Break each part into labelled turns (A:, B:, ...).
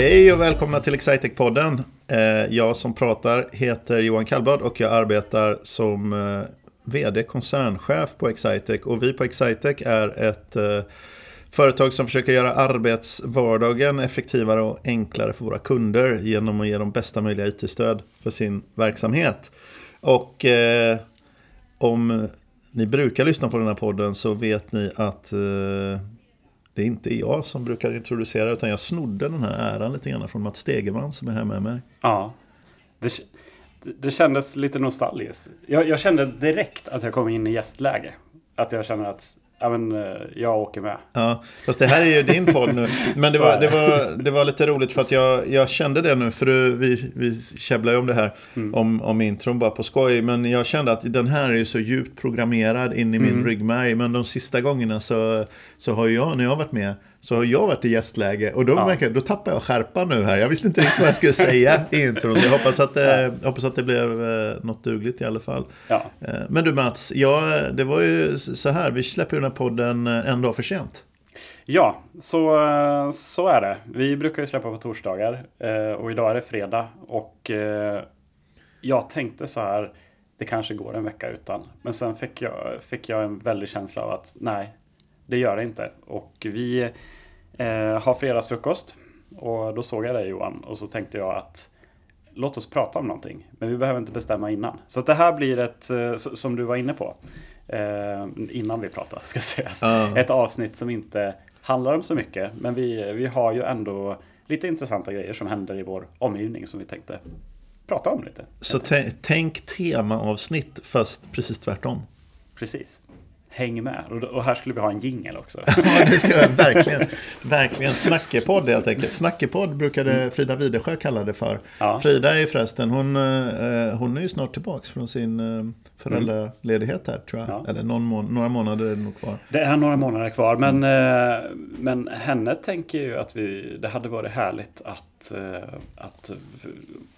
A: Hej och välkomna till Excitec-podden. Eh, jag som pratar heter Johan Kallblad och jag arbetar som eh, vd, koncernchef på Excitec. Och vi på Excitec är ett eh, företag som försöker göra arbetsvardagen effektivare och enklare för våra kunder genom att ge dem bästa möjliga IT-stöd för sin verksamhet. Och om ni brukar lyssna på den här podden så vet ni att det är inte jag som brukar introducera utan jag snodde den här äran lite grann från Mats Stegeman som är här med mig.
B: Ja, det, det kändes lite nostalgiskt. Jag, jag kände direkt att jag kom in i gästläge. Att jag känner att Ja, men eh, jag åker med.
A: Ja, fast det här är ju din podd nu. Men det var, det var, det var lite roligt för att jag, jag kände det nu, för vi, vi käbblar ju om det här, mm. om, om intron bara på skoj. Men jag kände att den här är ju så djupt programmerad in i min mm. ryggmärg. Men de sista gångerna så, så har jag, när jag har varit med, så har jag varit i gästläge och då, ja. märker, då tappar jag skärpan nu här. Jag visste inte riktigt vad jag skulle säga i intron. Så jag hoppas att, det, ja. hoppas att det blev eh, något dugligt i alla fall. Ja. Eh, men du Mats, ja, det var ju så här, vi släpper den här podden eh, en dag för sent.
B: Ja, så, så är det. Vi brukar ju släppa på torsdagar och idag är det fredag. Och jag tänkte så här, det kanske går en vecka utan. Men sen fick jag, fick jag en väldig känsla av att nej, det gör det inte. Och vi eh, har fredagsfrukost. Och då såg jag dig Johan och så tänkte jag att låt oss prata om någonting. Men vi behöver inte bestämma innan. Så att det här blir ett, eh, som du var inne på, eh, innan vi pratar ska sägas. Uh. Ett avsnitt som inte handlar om så mycket. Men vi, vi har ju ändå lite intressanta grejer som händer i vår omgivning som vi tänkte prata om lite.
A: Så tänk temaavsnitt fast precis tvärtom.
B: Precis. Häng med. Och här skulle vi ha en jingel också.
A: ja, det ska jag verkligen. Verkligen. Snackepodd helt enkelt. Snackepodd brukade mm. Frida Widesjö kalla det för. Ja. Frida är ju förresten, hon, eh, hon är ju snart tillbaka från sin eh, föräldraledighet här tror jag. Ja. Eller någon må några månader är det nog kvar.
B: Det är några månader kvar. Men, mm. men henne tänker ju att vi, det hade varit härligt att, att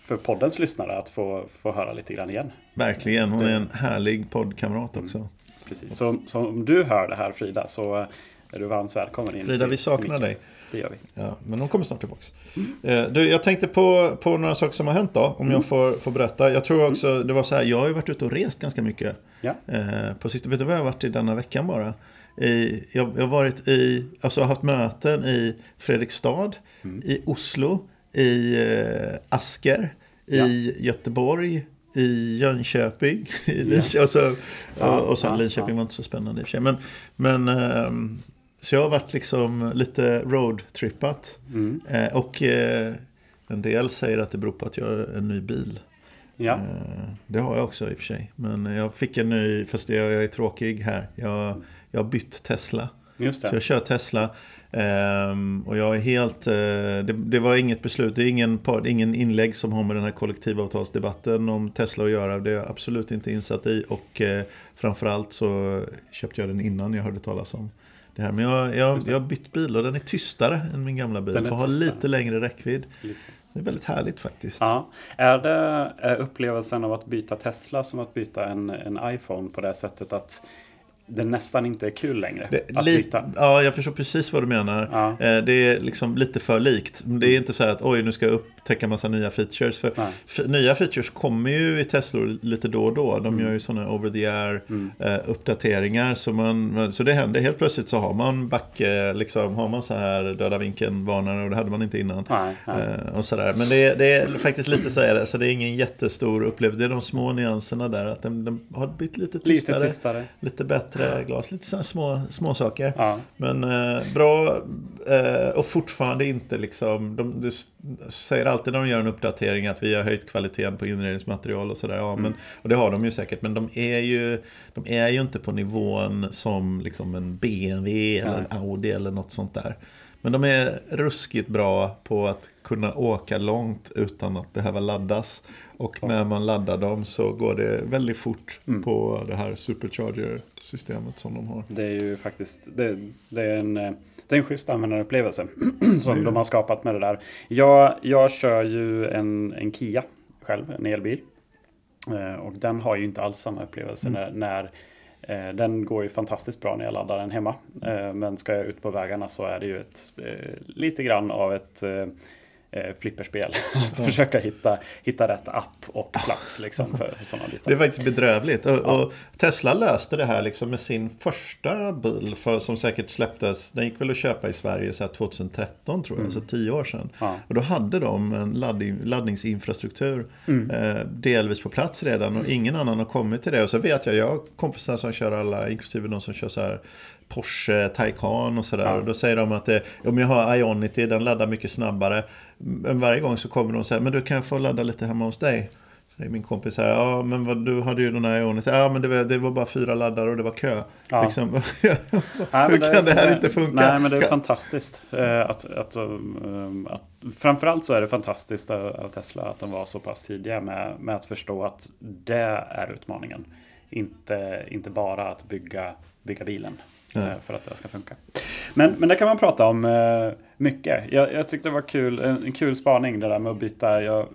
B: för poddens lyssnare att få, få höra lite grann igen.
A: Verkligen, hon är en härlig poddkamrat också. Mm
B: precis. Så, så, om du hör det här Frida så är du varmt välkommen in.
A: Frida, vi saknar dig.
B: Det gör vi.
A: Ja, men hon kommer snart tillbaka. Mm. Du, jag tänkte på, på några saker som har hänt då, om mm. jag får, får berätta. Jag tror också, mm. det var så här, jag har ju varit ute och rest ganska mycket. Ja. Eh, på sista, vet du vad jag har varit i denna veckan bara? I, jag, jag har varit i, alltså haft möten i Fredrikstad, mm. i Oslo, i eh, Asker, ja. i Göteborg, i Jönköping. I Linköping, och, så, ja, och sen ja, Linköping ja. var inte så spännande i och för sig. Men, men, um, så jag har varit liksom lite roadtrippat. Mm. Eh, och eh, en del säger att det beror på att jag har en ny bil. Ja. Eh, det har jag också i och för sig. Men jag fick en ny, fast jag är tråkig här. Jag, jag har bytt Tesla. Just det. Så jag kör Tesla. Um, och jag är helt, uh, det, det, var inget beslut, det är ingen, ingen inlägg som har med den här kollektivavtalsdebatten om Tesla att göra. Det är jag absolut inte insatt i och uh, framförallt så köpte jag den innan jag hörde talas om det här. Men jag, jag, jag har bytt bil och den är tystare än min gamla bil och har lite längre räckvidd. Lite. Det är väldigt härligt faktiskt.
B: Ja. Är det upplevelsen av att byta Tesla som att byta en, en iPhone på det sättet att det nästan inte är kul längre det, att
A: lite, byta. Ja, jag förstår precis vad du menar. Ja. Eh, det är liksom lite för likt. Det är inte så att oj, nu ska jag upptäcka massa nya features. För, för nya features kommer ju i Teslor lite då och då. De mm. gör ju sådana over the air mm. uh, uppdateringar. Så, man, så det händer, helt plötsligt så har man backe, liksom, har man så här döda vinkeln-varnare och det hade man inte innan. Nej, nej. Och sådär. Men det är, det är faktiskt lite så är det. Så det är ingen jättestor upplevelse. Det är de små nyanserna där. Att de, de har blivit lite tystare. Lite, tystare. lite bättre träglas, lite sådana små, små saker. Ja. Men eh, bra eh, och fortfarande inte liksom, de, de, säger alltid när de gör en uppdatering att vi har höjt kvaliteten på inredningsmaterial och sådär. Ja, mm. och det har de ju säkert, men de är ju, de är ju inte på nivån som liksom en BMW eller en Audi eller något sånt där. Men de är ruskigt bra på att kunna åka långt utan att behöva laddas. Och ja. när man laddar dem så går det väldigt fort mm. på det här supercharger-systemet som de har.
B: Det är ju faktiskt det, det är en, det är en schysst användarupplevelse som mm. de har skapat med det där. Jag, jag kör ju en, en Kia själv, en elbil. Eh, och den har ju inte alls samma upplevelse mm. när, när Eh, Eh, den går ju fantastiskt bra när jag laddar den hemma. Eh, men ska jag ut på vägarna så är det ju ett, eh, lite grann av ett eh, flipperspel. att ja. försöka hitta, hitta rätt app och plats liksom, för sådana bitar.
A: Det är faktiskt bedrövligt. Och, ja. och, Tesla löste det här liksom med sin första bil för, som säkert släpptes. Den gick väl att köpa i Sverige så 2013 tror jag, mm. så tio år sedan. Ja. Och då hade de en laddning, laddningsinfrastruktur mm. eh, delvis på plats redan och ingen annan har kommit till det. Och så vet jag, jag har kompisar som kör alla, inklusive de som kör så här Porsche Taycan och sådär. Ja. Och då säger de att det, om jag har Ionity, den laddar mycket snabbare. Men varje gång så kommer de och säger, men du kan jag få ladda lite hemma hos dig? Säger min kompis här, ja men vad, du hade ju den här Ionity. Ja men det var, det var bara fyra laddare och det var kö. Ja. Liksom, nej, hur det, kan det här det, inte funka?
B: Nej men det är fantastiskt. Eh, att, att, um, att, framförallt så är det fantastiskt av Tesla att de var så pass tidiga med, med att förstå att det är utmaningen. Inte, inte bara att bygga, bygga bilen. Mm. För att det ska funka. Men, men det kan man prata om eh, mycket. Jag, jag tyckte det var kul, en kul spaning det där med att byta. Jag,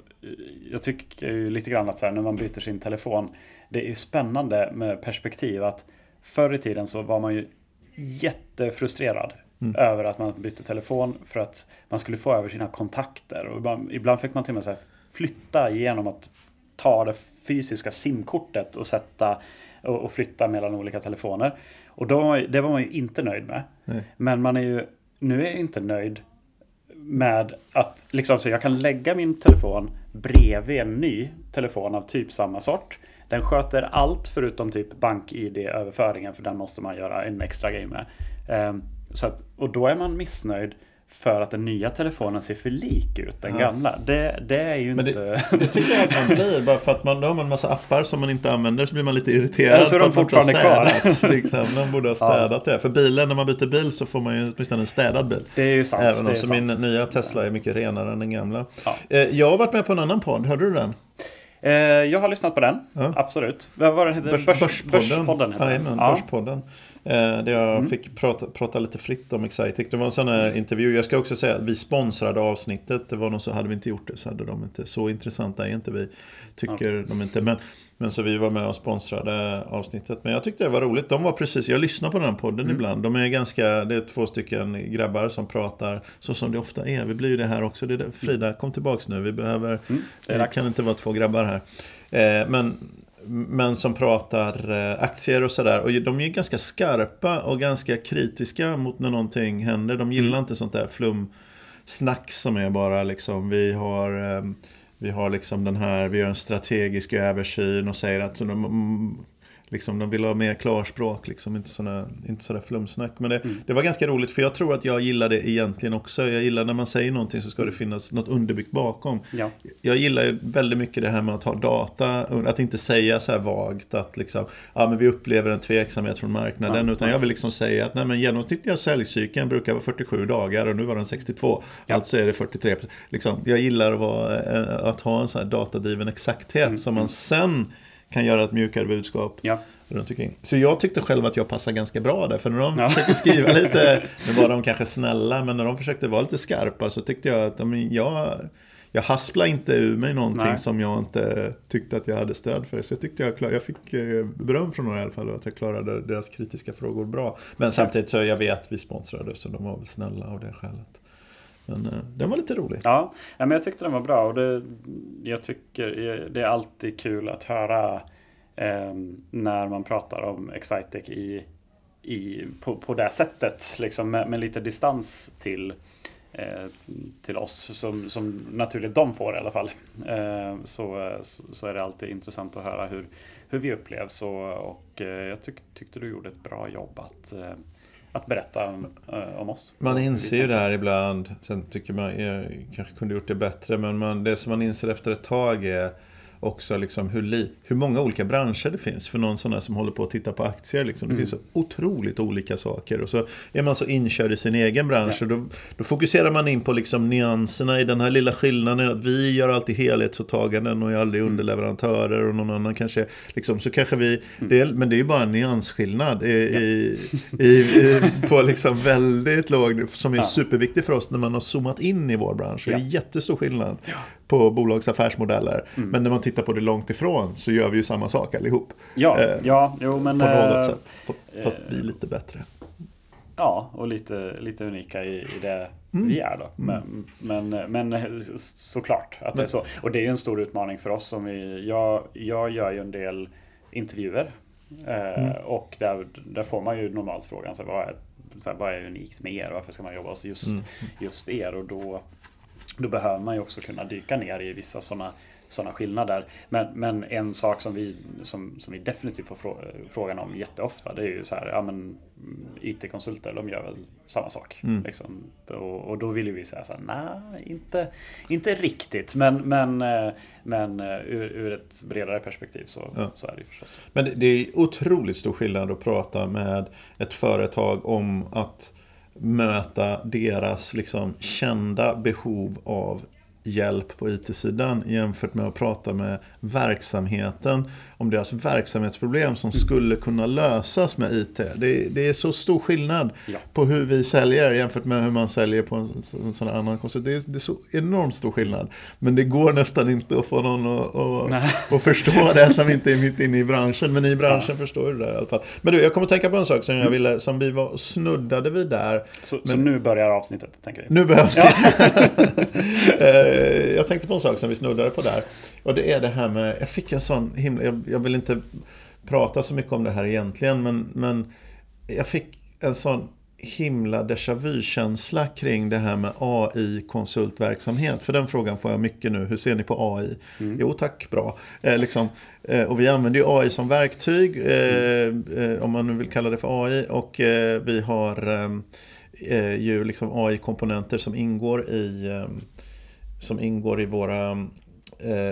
B: jag tycker ju lite grann att så här, när man byter sin telefon. Det är spännande med perspektiv att förr i tiden så var man ju jättefrustrerad mm. över att man bytte telefon för att man skulle få över sina kontakter. Och ibland, ibland fick man till och med så flytta genom att ta det fysiska simkortet och sätta och, och flytta mellan olika telefoner. Och då, det var man ju inte nöjd med. Nej. Men man är ju, nu är jag inte nöjd med att liksom, så jag kan lägga min telefon bredvid en ny telefon av typ samma sort. Den sköter allt förutom typ bank-id-överföringen för den måste man göra en extra grej med. Um, så att, och då är man missnöjd för att den nya telefonen ser för lik ut den ja. gamla. Det, det är ju
A: Men
B: inte...
A: Det, det tycker jag att man blir. Bara för att man då har en massa appar som man inte använder så blir man lite irriterad. Ja,
B: så är de fortfarande kvar.
A: liksom. Man borde ha städat ja. det. För bilen, när man byter bil så får man ju åtminstone en städad bil.
B: Det är ju sant.
A: Även om så min nya Tesla är mycket renare än den gamla. Ja. Eh, jag har varit med på en annan podd. Hörde du den?
B: Eh, jag har lyssnat på den, ja. absolut. Vad var den heter? Börs,
A: Börs, börspodden. Börspodden, heter ja. Börspodden. Eh, där jag mm. fick prata, prata, lite fritt om Excitec. Det var en sån här intervju. Jag ska också säga att vi sponsrade avsnittet. Det var någon så hade vi inte gjort det så hade de inte. Så intressanta är inte vi. Tycker ja. de inte. Men, men så vi var med och sponsrade avsnittet. Men jag tyckte det var roligt. De var precis, jag lyssnar på den här podden mm. ibland. De är ganska, det är två stycken grabbar som pratar så som det ofta är. Vi blir ju det här också. Det är det. Frida, kom tillbaks nu. Vi behöver, mm, det kan inte vara två grabbar här. Eh, men men som pratar eh, aktier och sådär. Och de är ganska skarpa och ganska kritiska mot när någonting händer. De gillar mm. inte sånt där flumsnack som är bara liksom, vi har, eh, vi har liksom den här, vi gör en strategisk översyn och säger att de, Liksom, de vill ha mer klarspråk, liksom, inte sådär, inte sådär flumsnack. Men det, mm. det, var ganska roligt, för jag tror att jag gillar det egentligen också. Jag gillar när man säger någonting så ska det finnas något underbyggt bakom. Ja. Jag gillar väldigt mycket det här med att ha data, att inte säga så här vagt att liksom, ja, men vi upplever en tveksamhet från marknaden. Ja. Utan jag vill liksom säga att nej, men genomsnittliga säljcykeln brukar vara 47 dagar och nu var den 62. Ja. Alltså är det 43. Liksom, jag gillar att, vara, eh, att ha en sån här datadriven exakthet mm. som man sen kan göra ett mjukare budskap. Ja. Runt omkring. Så jag tyckte själv att jag passade ganska bra där. För när de ja. försökte skriva lite, nu var de kanske snälla, men när de försökte vara lite skarpa så tyckte jag att jag, jag hasplade inte ur mig någonting Nej. som jag inte tyckte att jag hade stöd för. Så jag tyckte jag, jag fick eh, beröm från några i alla fall, att jag klarade deras kritiska frågor bra. Men samtidigt så jag vet att vi sponsrade, så de var väl snälla av det skälet. Men uh, den var lite rolig.
B: Ja, men jag tyckte den var bra och det, jag tycker det är alltid kul att höra eh, när man pratar om Excitec i, i, på, på det sättet. Liksom med, med lite distans till, eh, till oss som, som naturligt de får i alla fall. Eh, så, så är det alltid intressant att höra hur, hur vi upplevs och, och eh, jag tyck, tyckte du gjorde ett bra jobb att eh, att berätta om, eh, om, oss.
A: Man inser ju det här ibland. Sen tycker man, jag kanske kunde gjort det bättre. Men man, det som man inser efter ett tag är också liksom hur, li, hur många olika branscher det finns för någon sån där som håller på att titta på aktier. Liksom. Det mm. finns så otroligt olika saker. Och så är man så inkörd i sin egen bransch. Ja. Och då, då, fokuserar man in på liksom nyanserna i den här lilla skillnaden. Att vi gör alltid helhetsåtaganden och är aldrig mm. underleverantörer. Och någon annan kanske, liksom, så kanske vi, mm. det, men det är ju bara en nyansskillnad. I, ja. i, i, på liksom väldigt låg, som är ja. superviktig för oss när man har zoomat in i vår bransch. Ja. Det är jättestor skillnad på bolags affärsmodeller. Mm. Men när man tittar på det långt ifrån så gör vi ju samma sak allihop.
B: Ja, eh, ja jo men...
A: På något eh, sätt, fast vi är lite bättre.
B: Ja, och lite, lite unika i, i det mm. vi är då. Mm. Men, men, men såklart att det är så. Och det är en stor utmaning för oss. Som vi, jag, jag gör ju en del intervjuer. Eh, mm. Och där, där får man ju normalt frågan, så vad, är, så här, vad är unikt med er? Varför ska man jobba hos just, mm. just er? Och då, då behöver man ju också kunna dyka ner i vissa sådana sådana skillnader. Men, men en sak som vi, som, som vi definitivt får frågan om jätteofta det är ju så här, ja men IT-konsulter de gör väl samma sak. Mm. Liksom. Och, och, då vill ju vi säga så här, nej inte, inte riktigt men, men, eh, men eh, ur, ur ett bredare perspektiv så, ja. så är det ju förstås.
A: Men det är otroligt stor skillnad att prata med ett företag om att möta deras liksom, kända behov av hjälp på IT-sidan jämfört med att prata med verksamheten om deras verksamhetsproblem som skulle kunna lösas med IT. Det, det är så stor skillnad ja. på hur vi säljer jämfört med hur man säljer på en, en sån annan konsult. Det är, det är, så enormt stor skillnad. Men det går nästan inte att få någon att, att, att förstå det som inte är mitt inne i branschen. Men i branschen ja. förstår du det i alla fall. Men du, jag kommer tänka på en sak som jag ville, som vi var, snuddade vid där.
B: Så,
A: men, så
B: nu börjar avsnittet, tänker vi?
A: Nu börjar avsnittet. Eh, jag tänkte på en sak som vi snuddade på där. Och det är det här med, jag fick en sån himla, jag, jag vill inte prata så mycket om det här egentligen, men, men jag fick en sån himla déjà vu-känsla kring det här med AI-konsultverksamhet. För den frågan får jag mycket nu. Hur ser ni på AI? Mm. Jo tack, bra. Eh, liksom, eh, och vi använder ju AI som verktyg, eh, mm. om man nu vill kalla det för AI. Och eh, vi har eh, ju liksom AI-komponenter som ingår i som ingår i våra eh,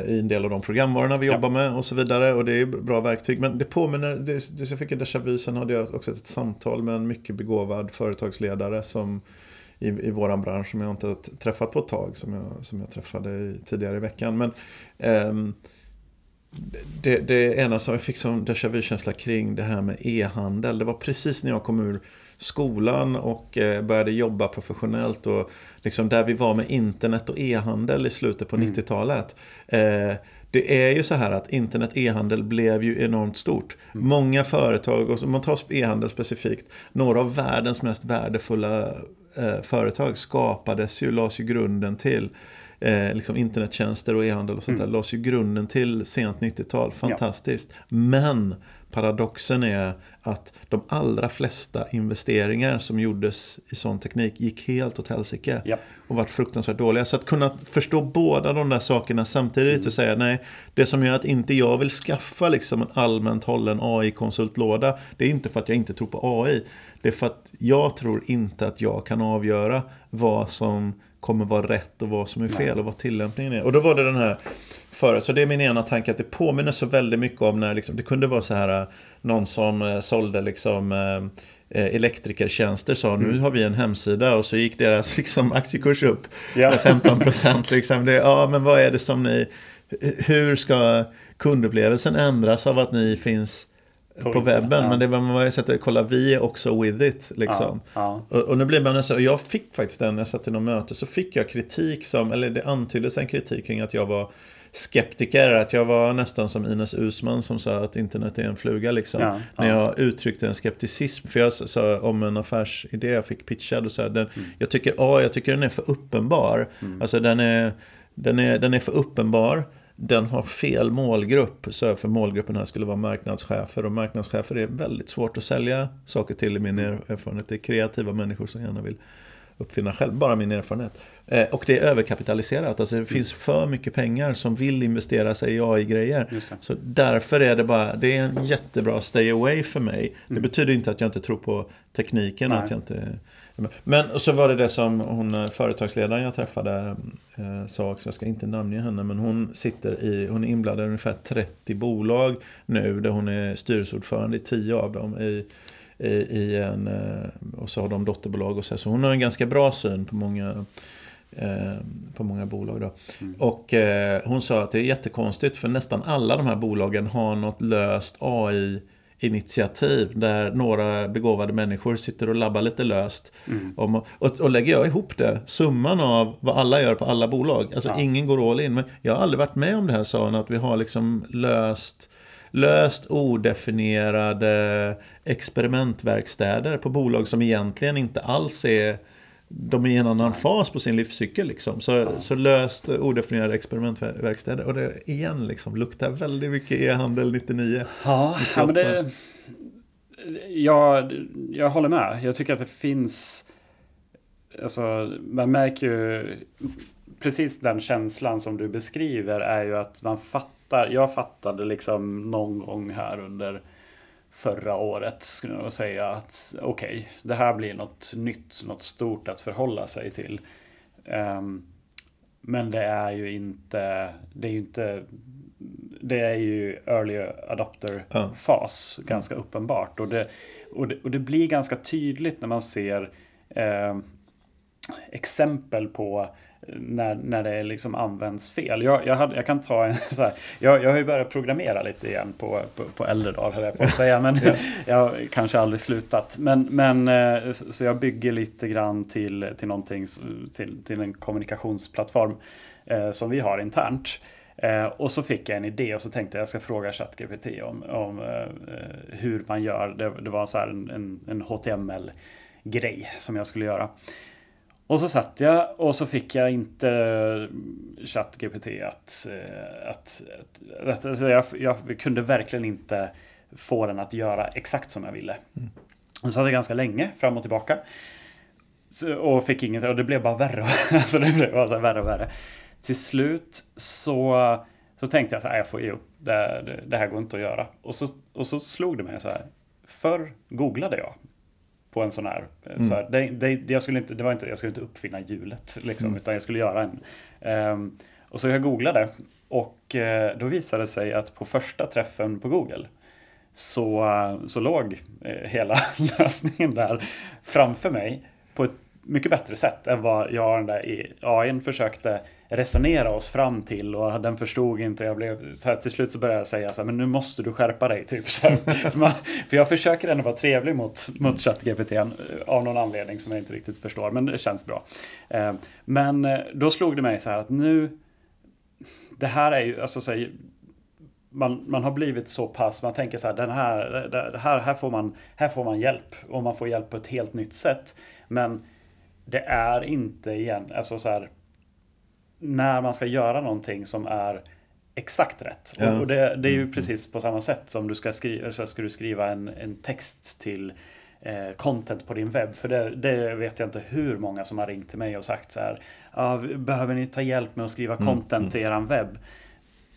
A: i en del av de programvarorna vi ja. jobbar med och så vidare. Och det är bra verktyg. Men det påminner, det, det, jag fick en déjà vu, sen hade jag också ett samtal med en mycket begåvad företagsledare som i, i våran bransch som jag inte träffat på ett tag, som jag, som jag träffade i, tidigare i veckan. Men ehm, det, det ena som jag fick som déjà vu-känsla kring det här med e-handel, det var precis när jag kom ur skolan och eh, började jobba professionellt. Och liksom där vi var med internet och e-handel i slutet på mm. 90-talet. Eh, det är ju så här att internet e-handel blev ju enormt stort. Mm. Många företag, och om man tar e-handel specifikt, några av världens mest värdefulla eh, företag skapades ju, lades ju grunden till. Eh, liksom internettjänster och e-handel och sånt mm. där lades ju grunden till sent 90-tal. Fantastiskt. Ja. Men paradoxen är att de allra flesta investeringar som gjordes i sån teknik gick helt åt helsike. Ja. Och vart fruktansvärt dåliga. Så att kunna förstå båda de där sakerna samtidigt mm. och säga nej, det som gör att inte jag vill skaffa liksom en allmänt hållen AI-konsultlåda, det är inte för att jag inte tror på AI. Det är för att jag tror inte att jag kan avgöra vad som kommer vara rätt och vad som är fel och vad tillämpningen är. Och då var det den här förut. Så det är min ena tanke att det påminner så väldigt mycket om när liksom, det kunde vara så här äh, någon som äh, sålde liksom äh, elektrikertjänster sa nu mm. har vi en hemsida och så gick deras liksom, aktiekurs upp ja. med 15 procent. Liksom. ja, men vad är det som ni... Hur ska kundupplevelsen ändras av att ni finns på, på webben. Ja. Men det var man ju sett kolla vi är också with it. Liksom. Ja, ja. Och, och, nu blir man så, jag fick faktiskt den, när jag satt i något möte, så fick jag kritik som, eller det antyddes en kritik kring att jag var skeptiker, att jag var nästan som Ines Usman som sa att internet är en fluga liksom. När jag uttryckte en skepticism, för jag sa om en affärsidé jag fick pitchad och så här, den, mm. jag, tycker, oh, jag tycker den är för uppenbar. Mm. Alltså den är, den, är, den är för uppenbar den har fel målgrupp. Så för målgruppen här skulle vara marknadschefer och marknadschefer är väldigt svårt att sälja saker till i min mm. erfarenhet. Det är kreativa människor som gärna vill uppfinna själv, bara min erfarenhet. Eh, och det är överkapitaliserat, alltså det mm. finns för mycket pengar som vill investera sig i AI-grejer. Så därför är det bara, det är en jättebra stay away för mig. Mm. Det betyder inte att jag inte tror på tekniken, att jag inte men så var det det som hon, eh, företagsledaren jag träffade eh, sa också, jag ska inte namnge henne, men hon sitter i, hon är inblandad i ungefär 30 bolag nu, där hon är styrelseordförande i 10 av dem. I, i, i en, eh, och så har de dotterbolag och så. Så hon har en ganska bra syn på många eh, på många bolag. Då. Mm. Och eh, hon sa att det är jättekonstigt för nästan alla de här bolagen har något löst AI initiativ där några begåvade människor sitter och labbar lite löst. Mm. Om, och, och lägger jag ihop det, summan av vad alla gör på alla bolag, alltså ja. ingen går all in. Men jag har aldrig varit med om det här sa hon, att vi har liksom löst löst odefinierade experimentverkstäder på bolag som egentligen inte alls är de är i en annan fas på sin livscykel. Liksom. Så, så löst odefinierade experimentverkstäder. Och det igen liksom, luktar väldigt mycket e-handel 99.
B: Ja, ja men det, jag, jag håller med. Jag tycker att det finns... Alltså, man märker ju... Precis den känslan som du beskriver är ju att man fattar. Jag fattade liksom någon gång här under förra året skulle jag säga att okej, okay, det här blir något nytt, något stort att förhålla sig till. Um, men det är ju inte, det är ju inte, det är ju early adopter-fas, mm. ganska uppenbart. Och det, och, det, och det blir ganska tydligt när man ser eh, exempel på när, när det liksom används fel. Jag, jag, hade, jag kan ta en så här, jag, jag har ju börjat programmera lite igen på, på, på äldre dagar höll jag på att säga, men ja. jag kanske aldrig slutat. Men, men eh, så jag bygger lite grann till, till någonting, till, till en kommunikationsplattform eh, som vi har internt. Eh, och så fick jag en idé och så tänkte jag jag ska fråga ChatGPT om, om eh, hur man gör. Det, det var så en, en, en HTML-grej som jag skulle göra. Och så satt jag och så fick jag inte ChatGPT att... Eh, att, att, att alltså jag, jag, kunde verkligen inte få den att göra exakt som jag ville. Mm. Och så satt jag ganska länge fram och tillbaka. Så, och fick inget, och det blev bara värre. alltså det blev bara så värre och värre. Till slut så, så tänkte jag så här, jag får ge upp. Det, det, det här går inte att göra. Och så, och så slog det mig så här. Förr googlade jag på en sån här. Eh, mm. Så här, det, det, jag, skulle inte, det var inte, jag skulle inte uppfinna hjulet, liksom, mm. utan jag skulle göra en. Um, och så jag googlade och uh, då visade det sig att på första träffen på Google så, uh, så låg uh, hela lösningen där framför mig på ett mycket bättre sätt än vad jag den där AIn försökte resonera oss fram till och den förstod inte. Jag blev, så här, till slut så började jag säga så här, men nu måste du skärpa dig. Typ, så här, för, man, för, jag försöker ändå vara trevlig mot, mot ChatGPT av någon anledning som jag inte riktigt förstår, men det känns bra. Eh, men eh, då slog det mig så här att nu, det här är ju, alltså så här, man, man har blivit så pass, man tänker så här, den här, det här, här, får man, här får man hjälp och man får hjälp på ett helt nytt sätt. Men det är inte igen, alltså så här, när man ska göra någonting som är exakt rätt. Ja. Och det, det, är ju mm. precis på samma sätt som du ska skriva, så ska du skriva en, en text till eh, content på din webb. För det, det, vet jag inte hur många som har ringt till mig och sagt så här. Ah, behöver ni ta hjälp med att skriva mm, content mm. till eran webb?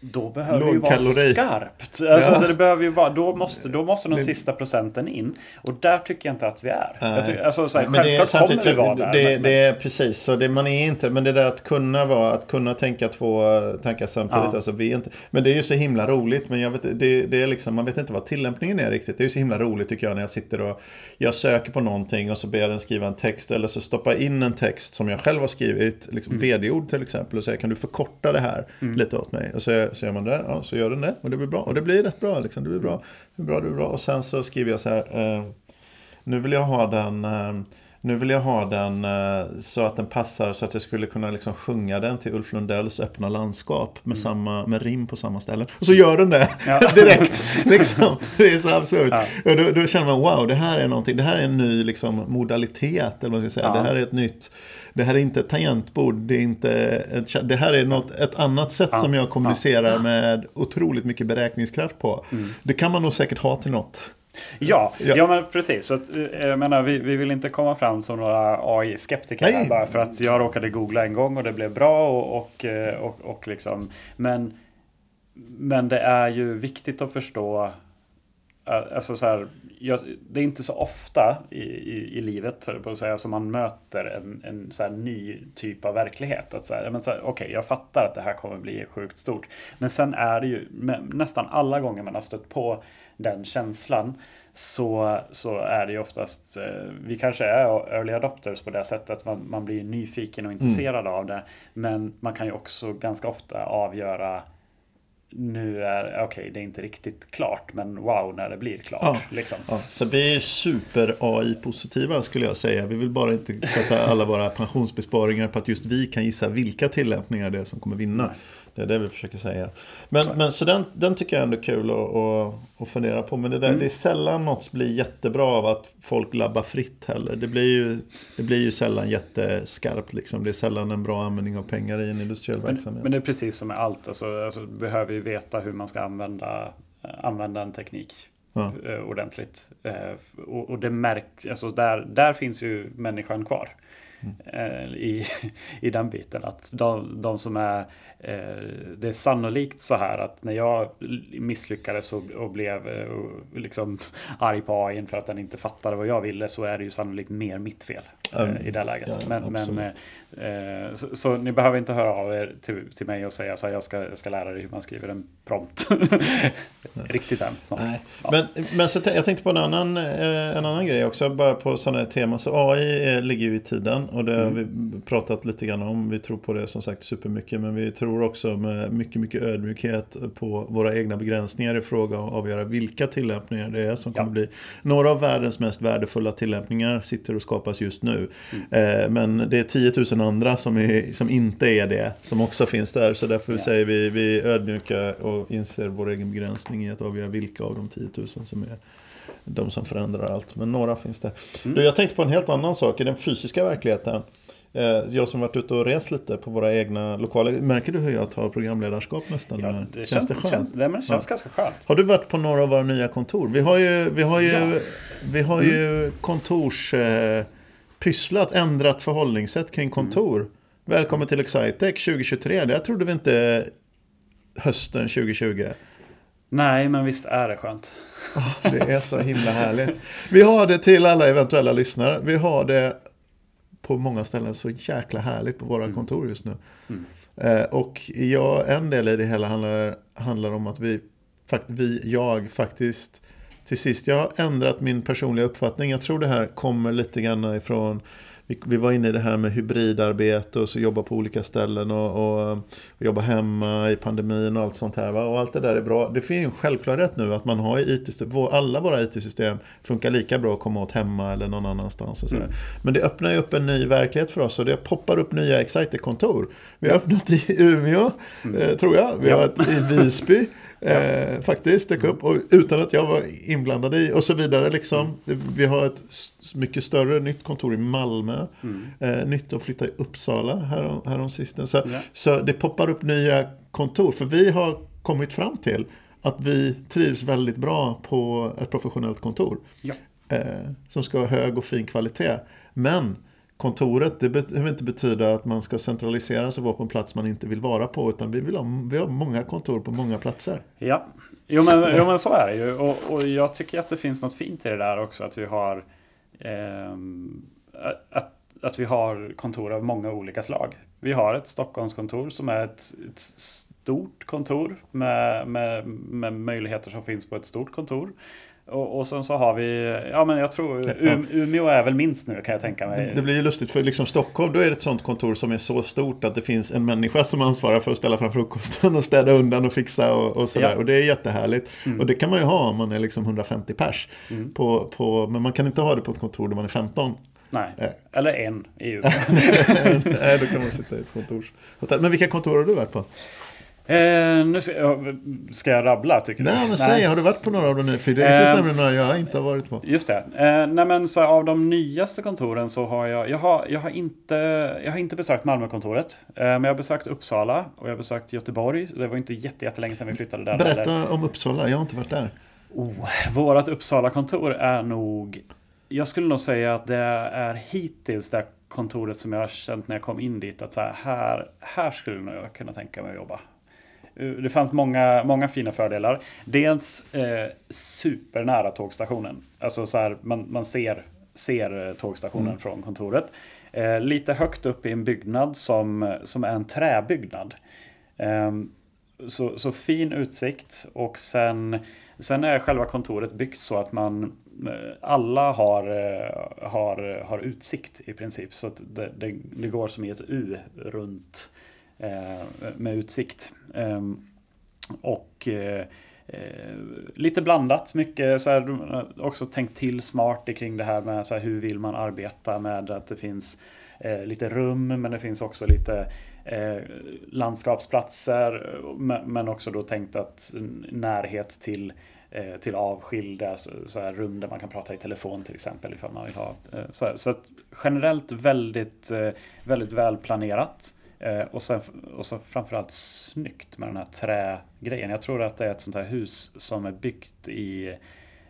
B: Då behöver det ju vara skarpt. Alltså, ja. det behöver ju vara, då, måste, då måste den sista procenten in. Och där tycker jag inte att vi är. Tycker, alltså, så här, men det är
A: samtidigt, kommer vi vara där. Det, men, det är precis så. Det, man är inte, men det där att kunna vara, att kunna tänka två tankar samtidigt. Ja. Alltså, vi inte, men det är ju så himla roligt. Men jag vet, det, det är liksom, man vet inte vad tillämpningen är riktigt. Det är ju så himla roligt tycker jag när jag sitter och jag söker på någonting och så ber jag den skriva en text. Eller så stoppar jag in en text som jag själv har skrivit. Liksom mm. vd-ord till exempel. Och säger kan du förkorta det här mm. lite åt mig? Och så så gör man det, ja, så gör den det och det blir bra. Och det blir rätt bra liksom. Det blir bra, det blir bra, det blir bra. Och sen så skriver jag så här. Eh, nu vill jag ha den eh, nu vill jag ha den eh, så att den passar så att jag skulle kunna liksom sjunga den till Ulf Lundells öppna landskap med, mm. samma, med rim på samma ställen. Och så gör den det ja. direkt. liksom. Det är så absurt. Ja. Då, då, känner man wow, det här är någonting. Det här är en ny liksom, modalitet. Eller vad ska säga. Ja. Det här är ett nytt det här är inte ett tangentbord, det, är inte ett, det här är något, ett annat sätt ja, som jag kommunicerar ja. med otroligt mycket beräkningskraft på. Mm. Det kan man nog säkert ha till något.
B: Ja, ja. ja men precis. Så att, eh, jag menar, vi, vi vill inte komma fram som några AI-skeptiker bara för att jag råkade googla en gång och det blev bra och, och, eh, och, och liksom. Men, men det är ju viktigt att förstå Alltså så här, jag, det är inte så ofta i, i, i livet på att säga, som man möter en, en så ny typ av verklighet. Att så här, men så här, okay, jag fattar att det här kommer bli sjukt stort. Men sen är det ju nästan alla gånger man har stött på den känslan så, så är det ju oftast, eh, vi kanske är early adopters på det sättet, man, man blir nyfiken och intresserad mm. av det. Men man kan ju också ganska ofta avgöra nu är, okej okay, det är inte riktigt klart men wow när det blir klart. Ja, liksom.
A: ja. Så vi är super AI-positiva skulle jag säga. Vi vill bara inte sätta alla våra pensionsbesparingar på att just vi kan gissa vilka tillämpningar det är som kommer vinna. Det är det vi försöker säga. Men så, men, så den, den tycker jag ändå är kul att, att, att fundera på. Men det, där, mm. det är sällan något blir jättebra av att folk labbar fritt heller. Det blir ju, det blir ju sällan jätteskarpt. Liksom. Det är sällan en bra användning av pengar i en industriell
B: men,
A: verksamhet.
B: Men det är precis som med allt. Alltså, alltså, behöver ju veta hur man ska använda, använda en teknik ja. Eh, ordentligt. Eh, och, och det märks, alltså där, där finns ju människan kvar. Mm. I, i den biten. Att de, de som är det är sannolikt så här att när jag misslyckades och, och blev och liksom arg på AI för att den inte fattade vad jag ville så är det ju sannolikt mer mitt fel um, i det läget. Ja, men, men Eh, så, så, ni behöver inte höra av er till, till mig och säga så här, jag ska, jag ska lära dig hur man skriver en prompt. Riktigt hemskt.
A: Nej. Ja. Men, men så jag tänkte på en annan, eh, en annan grej också, bara på sådana här teman. Så AI ligger ju i tiden och det har mm. vi pratat lite grann om. Vi tror på det som sagt supermycket, men vi tror också med mycket, mycket ödmjukhet på våra egna begränsningar i fråga om att avgöra vilka tillämpningar det är som kommer ja. bli. Några av världens mest värdefulla tillämpningar sitter och skapas just nu. Mm. Men det är 10 000 tusen andra som, är, som inte är det, som också finns där. Så därför ja. säger vi, vi är ödmjuka och inser vår egen begränsning i att avgöra vilka av de 10 000 som är de som förändrar allt. Men några finns det. Mm. jag tänkte på en helt annan sak i den fysiska verkligheten. Eh, jag som varit ute och rest lite på våra egna lokaler. Märker du hur jag tar programledarskap nästan? Ja,
B: det känns, känns det skönt? Känns, det känns ja. ganska skönt.
A: Har du varit på några av våra nya kontor? Vi har ju, vi har ju, ja. vi har ju mm. kontors... Eh, pysslat, ändrat förhållningssätt kring kontor. Mm. Välkommen till Excitec 2023. Det trodde vi inte hösten 2020.
B: Nej, men visst är det skönt.
A: Oh, det är så himla härligt. Vi har det till alla eventuella lyssnare. Vi har det på många ställen så jäkla härligt på våra mm. kontor just nu. Mm. Eh, och ja, en del i det hela handlar, handlar om att vi, vi, jag faktiskt till sist. Jag har ändrat min personliga uppfattning. Jag tror det här kommer lite grann ifrån vi, var inne i det här med hybridarbete och så jobba på olika ställen och, och, och jobba hemma i pandemin och allt sånt här. Va? Och allt det där är bra. Det finns ju en självklarhet nu att man har IT alla våra IT-system funkar lika bra att komma åt hemma eller någon annanstans. Och sådär. Mm. Men det öppnar ju upp en ny verklighet för oss och det poppar upp nya Exciter-kontor. Vi har öppnat i Umeå, mm. eh, tror jag. Vi har ett i Visby. Eh, faktiskt, dök upp. Och utan att jag var inblandad i och så vidare. Liksom. Vi har ett mycket större nytt kontor i Malmö. Mm. Eh, nytt att flytta i Uppsala härom, härom sisten. Så, ja. så det poppar upp nya kontor. För vi har kommit fram till att vi trivs väldigt bra på ett professionellt kontor. Ja. Eh, som ska ha hög och fin kvalitet. Men kontoret, det behöver inte betyda att man ska centraliseras och vara på en plats man inte vill vara på. Utan vi vill ha, vi har många kontor på många platser.
B: Ja, jo men, jo, men så är det ju. Och, och jag tycker att det finns något fint i det där också. Att vi har eh, att, att vi har kontor av många olika slag. Vi har ett Stockholmskontor som är ett, ett stort kontor med, med, med möjligheter som finns på ett stort kontor. Och, och sen så har vi, ja men jag tror Umeå är väl minst nu kan jag tänka mig.
A: Det blir ju lustigt för liksom Stockholm då är det ett sånt kontor som är så stort att det finns en människa som ansvarar för att ställa fram frukosten och städa undan och fixa och, och sådär. Ja. Och det är jättehärligt. Mm. Och det kan man ju ha om man är liksom 150 pers. Mm. På, på, men man kan inte ha det på ett kontor där man är 15.
B: Nej, eh. eller en i Umeå.
A: Nej, då kan man sitta i ett kontorshotell. Men vilka kontor har du varit på?
B: Eh, nu ska, ska, jag rabbla tycker
A: du? Nej, men säg, har du varit på några av de nya? För det finns eh, nämligen några jag inte har varit på.
B: Just det. Eh, nej, men så av de nyaste kontoren så har jag, jag har, jag har inte, jag har inte besökt Malmökontoret. Eh, men jag har besökt Uppsala och jag har besökt Göteborg. Det var inte jättelänge sedan vi flyttade där.
A: Berätta
B: där.
A: om Uppsala, jag har inte varit där.
B: Oh, vårat Uppsala-kontor är nog, jag skulle nog säga att det är hittills det kontoret som jag har känt när jag kom in dit att så här, här, här skulle jag kunna tänka mig att jobba. Eh, det fanns många, många fina fördelar. Dels eh, supernära tågstationen. Alltså så här, man, man ser, ser tågstationen mm. från kontoret. Eh, lite högt upp i en byggnad som, som är en träbyggnad. Eh, så, så fin utsikt och sen, sen är själva kontoret byggt så att man eh, alla har, eh, har, har utsikt i princip. Så det, det, det går som i ett U runt Eh, Eh, med utsikt. Ehm, och eh, eh, lite blandat, mycket så här, också tänkt till smart kring det här med så här, hur vill man arbeta med att det finns lite rum men det finns också lite eh, landskapsplatser men också då tänkt att närhet till eh, till avskilda så, så här rum där man kan prata i telefon till exempel ifall man vill ha. Eh, så, här, så att generellt väldigt, väldigt välplanerat. Eh, och, sen, och så framförallt snyggt med den här trägrejen. Jag tror att det är ett sånt här hus som är byggt i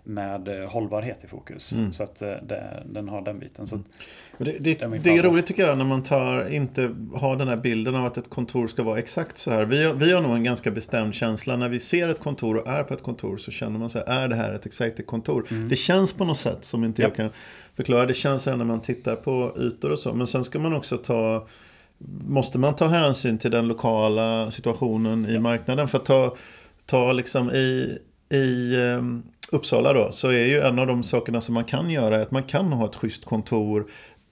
B: med hållbarhet i fokus. Mm. Så att eh, det, den har den biten. Så
A: det, det, det, är, det är roligt tycker jag när man tar, inte har den här bilden av att ett kontor ska vara exakt så här. Vi, har, vi har nog en ganska bestämd känsla. När vi ser ett kontor och är på ett kontor så känner man så här, är det här ett exakt kontor? Mm. Det känns på något sätt som inte yep. jag kan förklara. Det känns här när man tittar på ytor och så. Men sen ska man också ta Måste man ta hänsyn till den lokala situationen i marknaden? För att ta, ta liksom i, i um, Uppsala då, så är ju en av de sakerna som man kan göra att man kan ha ett schysst kontor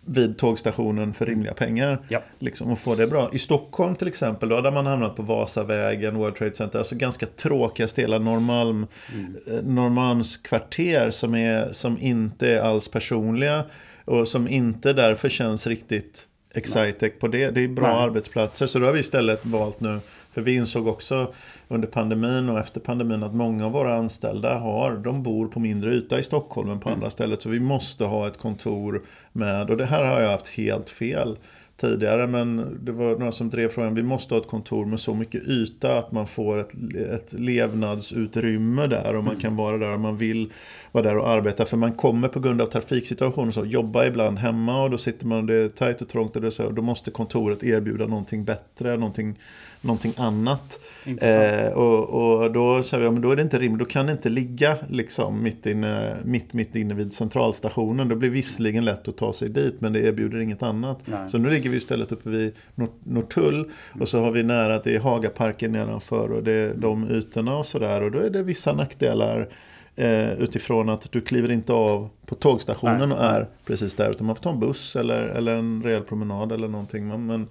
A: vid tågstationen för rimliga pengar. Ja. Liksom, och få det bra. I Stockholm till exempel, då, där man hamnat på Vasavägen, World Trade Center, alltså ganska tråkiga ställen, Norrmalm, mm. Eh, Norrmalms kvarter som, är, som inte är alls personliga och som inte därför känns riktigt Excitec på det. Det är bra Nej. arbetsplatser. Så då har vi istället valt nu, för vi insåg också under pandemin och efter pandemin att många av våra anställda har, de bor på mindre yta i Stockholm än på mm. andra ställen. Så vi måste ha ett kontor med, och det här har jag haft helt fel tidigare. Men det var några som drev frågan, vi måste ha ett kontor med så mycket yta att man får ett, ett levnadsutrymme där och man mm. kan vara där om man vill vara där och arbeta. För man kommer på grund av trafiksituationen så jobba ibland hemma och då sitter man, det är tajt och trångt och det så, och då måste kontoret erbjuda någonting bättre, någonting någonting annat. Eh, och, och, då sa vi, ja, men då är det inte rimligt, då kan det inte ligga liksom mitt inne, mitt, mitt inne vid centralstationen. Då blir visserligen lätt att ta sig dit, men det erbjuder inget annat. Nej. Så nu ligger vi istället uppe vid Norrtull och så har vi nära att det är Hagaparken nedanför och det är de ytorna och sådär. Och då är det vissa nackdelar eh, utifrån att du kliver inte av på tågstationen Nej. och är precis där. Utan man får ta en buss eller, eller en rejäl promenad eller någonting. Men, men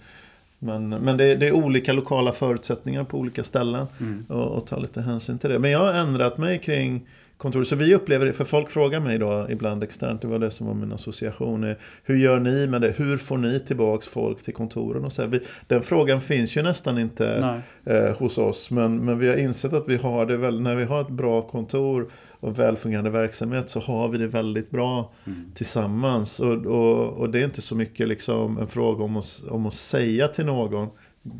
A: men, men det, det, är olika lokala förutsättningar på olika ställen. Mm. Och, och, ta lite hänsyn till det. Men jag har ändrat mig kring kontor. Så vi upplever det, för folk frågar mig då ibland externt, det var det som var min association. Hur gör ni med det? Hur får ni tillbaks folk till kontoren? Och så vi, den frågan finns ju nästan inte eh, hos oss. Men, men vi har insett att vi har det väl, när vi har ett bra kontor och välfungerande verksamhet så har vi det väldigt bra mm. tillsammans. Och, och, och, det är inte så mycket liksom en fråga om att, om att säga till någon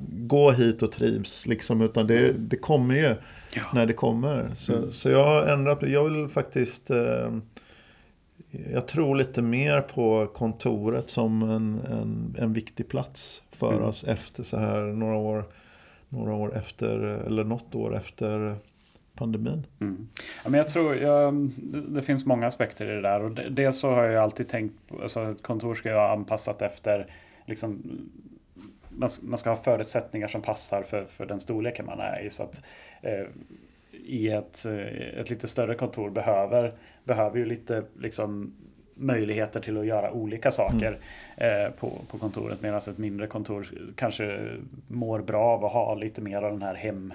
A: gå hit och trivs. Liksom, utan det, det kommer ju ja. när det kommer. Så, mm. så jag har ändrat mig. Jag vill faktiskt eh, jag tror lite mer på kontoret som en, en, en viktig plats för mm. oss efter så här några år, några år efter, eller något år efter pandemin?
B: Mm. Ja, men jag tror, jag, det finns många aspekter i det där. Och dels så har jag alltid tänkt alltså ett kontor ska vara anpassat efter liksom, man, ska ha förutsättningar som passar för, för den storleken man är i. Så att, eh, I ett, eh, ett lite större kontor behöver, behöver ju lite liksom, möjligheter till att göra olika saker mm. eh, på, på kontoret. Medan ett mindre kontor kanske mår bra av att ha lite mer av den här hem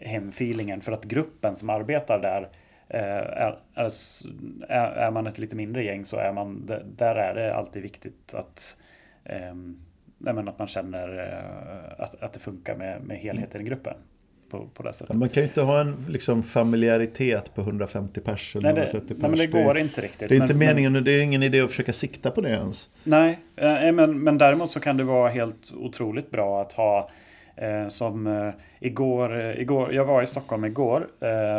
B: hemfeelingen för att gruppen som arbetar där eh, är, är, är man ett lite mindre gäng så är man där är det alltid viktigt att eh, att man känner eh, att, att det funkar med, med helheten i gruppen. På, på det sättet.
A: Man kan ju inte ha en liksom, familjaritet på 150 pers eller nej, 130 pers.
B: Nej, men det går inte riktigt.
A: Det är inte men, meningen och det är ingen idé att försöka sikta på det ens.
B: Nej, men, men däremot så kan det vara helt otroligt bra att ha Eh, som eh, igår, eh, igår, jag var i Stockholm igår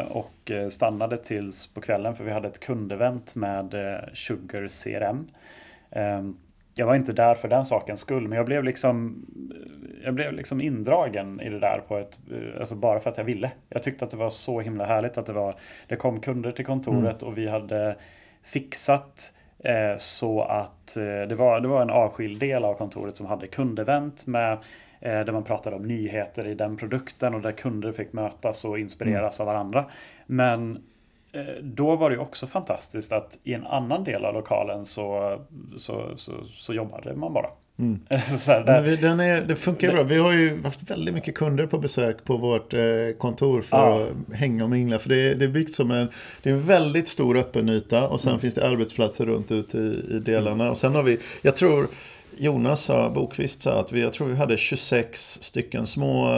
B: och stannade tills på kvällen för vi hade ett kundevent med Sugar CRM. Jag var inte där för den sakens skull men jag blev liksom jag blev liksom indragen i det där på ett, alltså bara för att jag ville. Jag tyckte att det var så himla härligt att det var, det kom kunder till kontoret mm. och vi hade fixat så att det var, det var en avskild del av kontoret som hade kundevent med Eh, där man pratade om nyheter i den produkten och där kunder fick mötas och inspireras mm. av varandra. Men eh, då var det också fantastiskt att i en annan del av lokalen så, så, så, så jobbade man bara. Mm.
A: här, där, vi, den är, det funkar det, bra. Vi har ju haft väldigt mycket kunder på besök på vårt eh, kontor för ja. att hänga och mingla. För det, det är byggt som en, det är en väldigt stor öppen yta och sen mm. finns det arbetsplatser runt ut i, i delarna. Mm. Och sen har vi, jag tror Jonas sa, Bokvist sa att vi, jag tror vi hade 26 stycken små,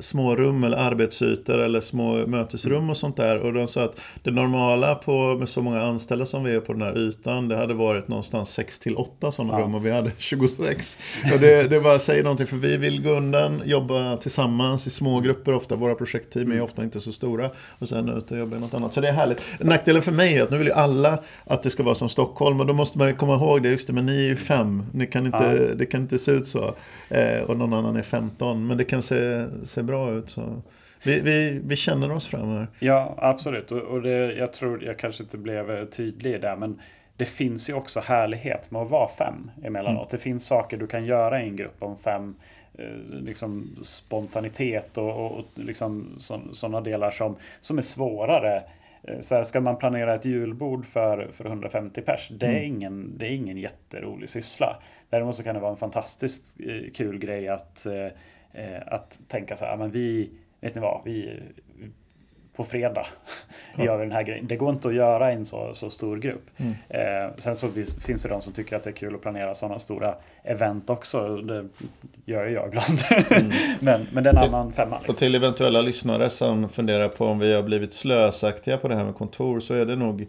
A: små rum eller arbetsytor eller små mötesrum och sånt där. Och de sa att det normala på, med så många anställda som vi är på den här ytan, det hade varit någonstans 6 till 8 sådana ja. rum och vi hade 26. Och det, det bara säger någonting, för vi vill gå undan, jobba tillsammans i små grupper ofta. Våra projektteam är ofta inte så stora. Och sen ut och jobba i något annat. Så det är härligt. Nackdelen för mig är att nu vill ju alla att det ska vara som Stockholm. Och då måste man komma ihåg det, just det, men ni är ju fem. Ni kan inte inte, det kan inte se ut så. Eh, och någon annan är 15. Men det kan se, se bra ut. Så. Vi, vi, vi känner oss fram här.
B: Ja, absolut. Och, och det, jag tror jag kanske inte blev tydlig där. Men det finns ju också härlighet med att vara fem emellanåt. Mm. Det finns saker du kan göra i en grupp om fem. Eh, liksom spontanitet och, och, och liksom sådana delar som, som är svårare Eh, så här, ska man planera ett julbord för, för 150 pers, det är, mm. ingen, det är ingen jätterolig syssla. Däremot så kan det vara en fantastiskt eh, kul grej att, eh, att tänka så här, men vi, vet ni vad, vi, på fredag ja. gör vi den här grejen. Det går inte att göra i en så, så stor grupp. Mm. Eh, sen så finns det de som tycker att det är kul att planera sådana stora event också. Det gör ju jag ibland. Mm. men, men det är en till, annan femma.
A: Liksom. Och till eventuella lyssnare som funderar på om vi har blivit slösaktiga på det här med kontor så är det nog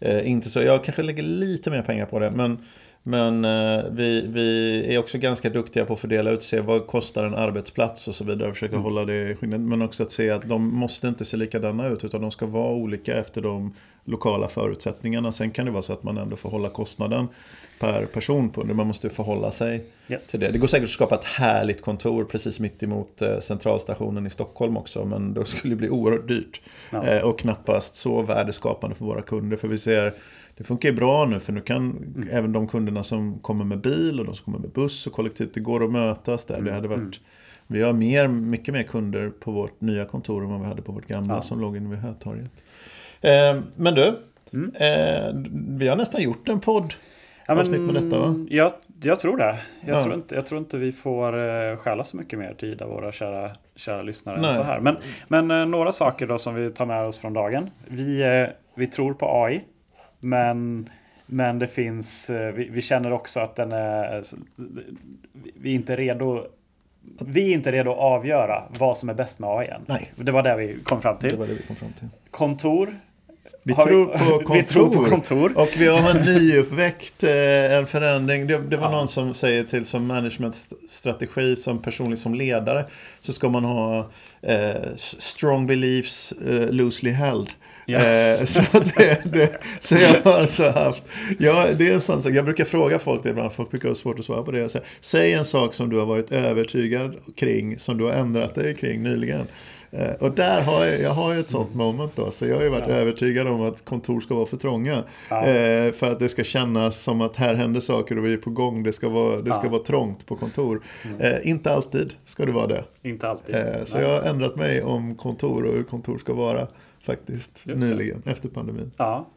A: eh, inte så. Jag kanske lägger lite mer pengar på det. Men men eh, vi, vi är också ganska duktiga på att fördela ut, se vad kostar en arbetsplats och så vidare. Och försöka mm. hålla det i skyndet. Men också att se att de måste inte se likadana ut utan de ska vara olika efter de lokala förutsättningarna. Sen kan det vara så att man ändå får hålla kostnaden per person på det. Man måste förhålla sig yes. till det. Det går säkert att skapa ett härligt kontor precis mitt emot eh, centralstationen i Stockholm också. Men det skulle bli oerhört dyrt. Ja. Eh, och knappast så värdeskapande för våra kunder. För vi ser det funkar ju bra nu för nu kan mm. även de kunderna som kommer med bil och de som kommer med buss och kollektivt, det går att mötas där. Mm. Det hade varit, mm. vi har mer, mycket mer kunder på vårt nya kontor än vad vi hade på vårt gamla ja. som låg inne vid Hötorget. Eh, men du, mm. eh, vi har nästan gjort en podd. Ja, avsnitt med detta va?
B: Jag, jag tror det. Jag, ja. tror inte, jag tror inte vi får uh, stjäla så mycket mer tid av våra kära, kära lyssnare än så här. Men, men uh, några saker då som vi tar med oss från dagen. Vi, uh, vi tror på AI. Men, men det finns, eh, vi, vi, känner också att den är, vi är inte redo vi är inte redo att avgöra vad som är bäst med AI än.
A: Nej.
B: Det var det vi kom fram till.
A: Det var det vi kom fram till.
B: Kontor.
A: Vi tror, vi, kontor.
B: vi tror på kontor.
A: Och vi har en nyuppväckt eh, en förändring. Det, det var ja. någon som säger till som managementstrategi, som personlig som ledare, så ska man ha eh, strong beliefs eh, loosely held. Ja. Eh, så, det, det, så jag har alltså haft, ja, det är en sån sak, jag brukar fråga folk det ibland, folk brukar ha svårt att svara på det. Så, säg en sak som du har varit övertygad kring, som du har ändrat dig kring nyligen. Eh, och där har jag, jag har ett sånt moment då, så jag har ju varit ja. övertygad om att kontor ska vara för trånga. Ja. Eh, för att det ska kännas som att här händer saker och vi är på gång, det ska vara, det ska vara trångt på kontor. Mm. Eh, inte alltid ska det vara det.
B: Inte alltid.
A: så Nej. jag har ändrat mig om kontor och hur kontor ska vara faktiskt Just nyligen det. efter pandemin.
B: Ja.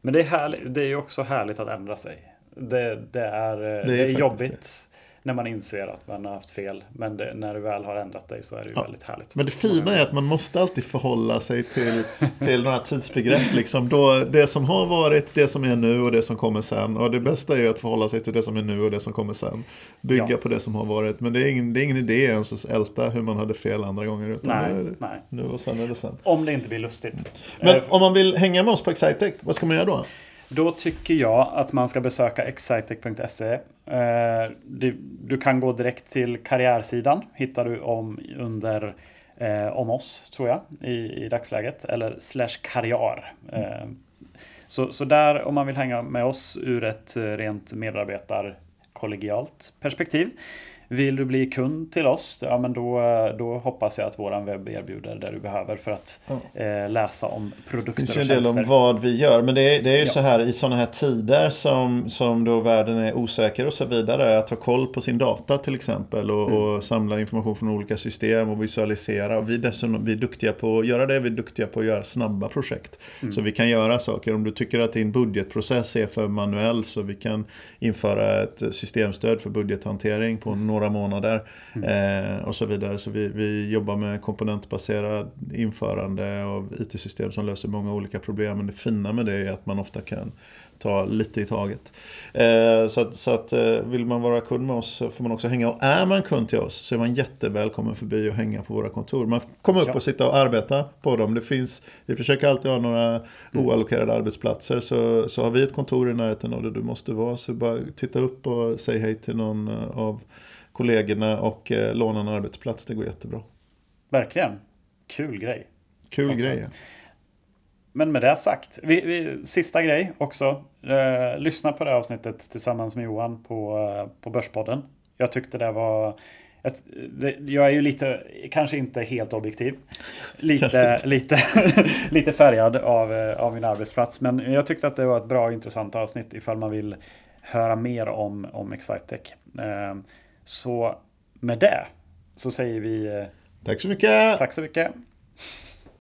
B: Men det är, härligt, det är också härligt att ändra sig. Det, det är, det är, det är jobbigt. Det när man inser att man har haft fel. Men det, när du väl har ändrat dig så är det ju ja. väldigt härligt.
A: Men det fina är att man måste alltid förhålla sig till, till några tidsbegrepp. Liksom. Då, det som har varit, det som är nu och det som kommer sen. Och det bästa är att förhålla sig till det som är nu och det som kommer sen. Bygga ja. på det som har varit. Men det är ingen, det är ingen idé ens att älta hur man hade fel andra gånger. Utan nej, nu, nej. nu och sen är det sen.
B: Om det inte blir lustigt.
A: Men om man vill hänga med oss på Excitec, vad ska man göra då?
B: Då tycker jag att man ska besöka excitec.se. Eh, du kan gå direkt till karriärsidan. Hittar du om under eh, om oss, tror jag, i, i dagsläget. Eller slash karriär. Mm. så, så där, om man vill hänga med oss ur ett rent medarbetarkollegialt perspektiv vill du bli kund till oss, ja men då, då hoppas jag att våran webb erbjuder det du behöver för att ja. eh, läsa om produkter och
A: tjänster. Det finns en del om vad vi gör, men det är, det är ju ja. så här i sådana här tider som, som då världen är osäker och så vidare, att ha koll på sin data till exempel och, mm. och samla information från olika system och visualisera. Och vi, dessutom, vi är duktiga på att göra det, vi är duktiga på att göra snabba projekt. Mm. Så vi kan göra saker, om du tycker att din budgetprocess är för manuell så vi kan införa ett systemstöd för budgethantering på några några månader. Mm. Eh, och så vidare. Så vi, vi jobbar med komponentbaserad införande av IT-system som löser många olika problem. Men det fina med det är att man ofta kan ta lite i taget. Eh, så att, så att eh, vill man vara kund med oss så får man också hänga. Och är man kund till oss så är man jättevälkommen förbi och hänga på våra kontor. Man kommer upp ja. och sitta och arbeta på dem. Det finns, vi försöker alltid ha några mm. oallokerade arbetsplatser. Så, så har vi ett kontor i närheten av där du måste vara. Så bara titta upp och säg hej till någon eh, av kollegorna och eh, låna en arbetsplats. Det går jättebra.
B: Verkligen. Kul grej.
A: Kul också. grej.
B: Men med det sagt, vi, vi, sista grej också. Eh, lyssna på det avsnittet tillsammans med Johan på, eh, på Börspodden. Jag tyckte det var... Ett, det, jag är ju lite, kanske inte helt objektiv. Lite, lite, lite färgad av, eh, av min arbetsplats. Men jag tyckte att det var ett bra och intressant avsnitt ifall man vill höra mer om, om Excitec. Eh, så med det så säger vi...
A: Tack så mycket!
B: Tack så mycket!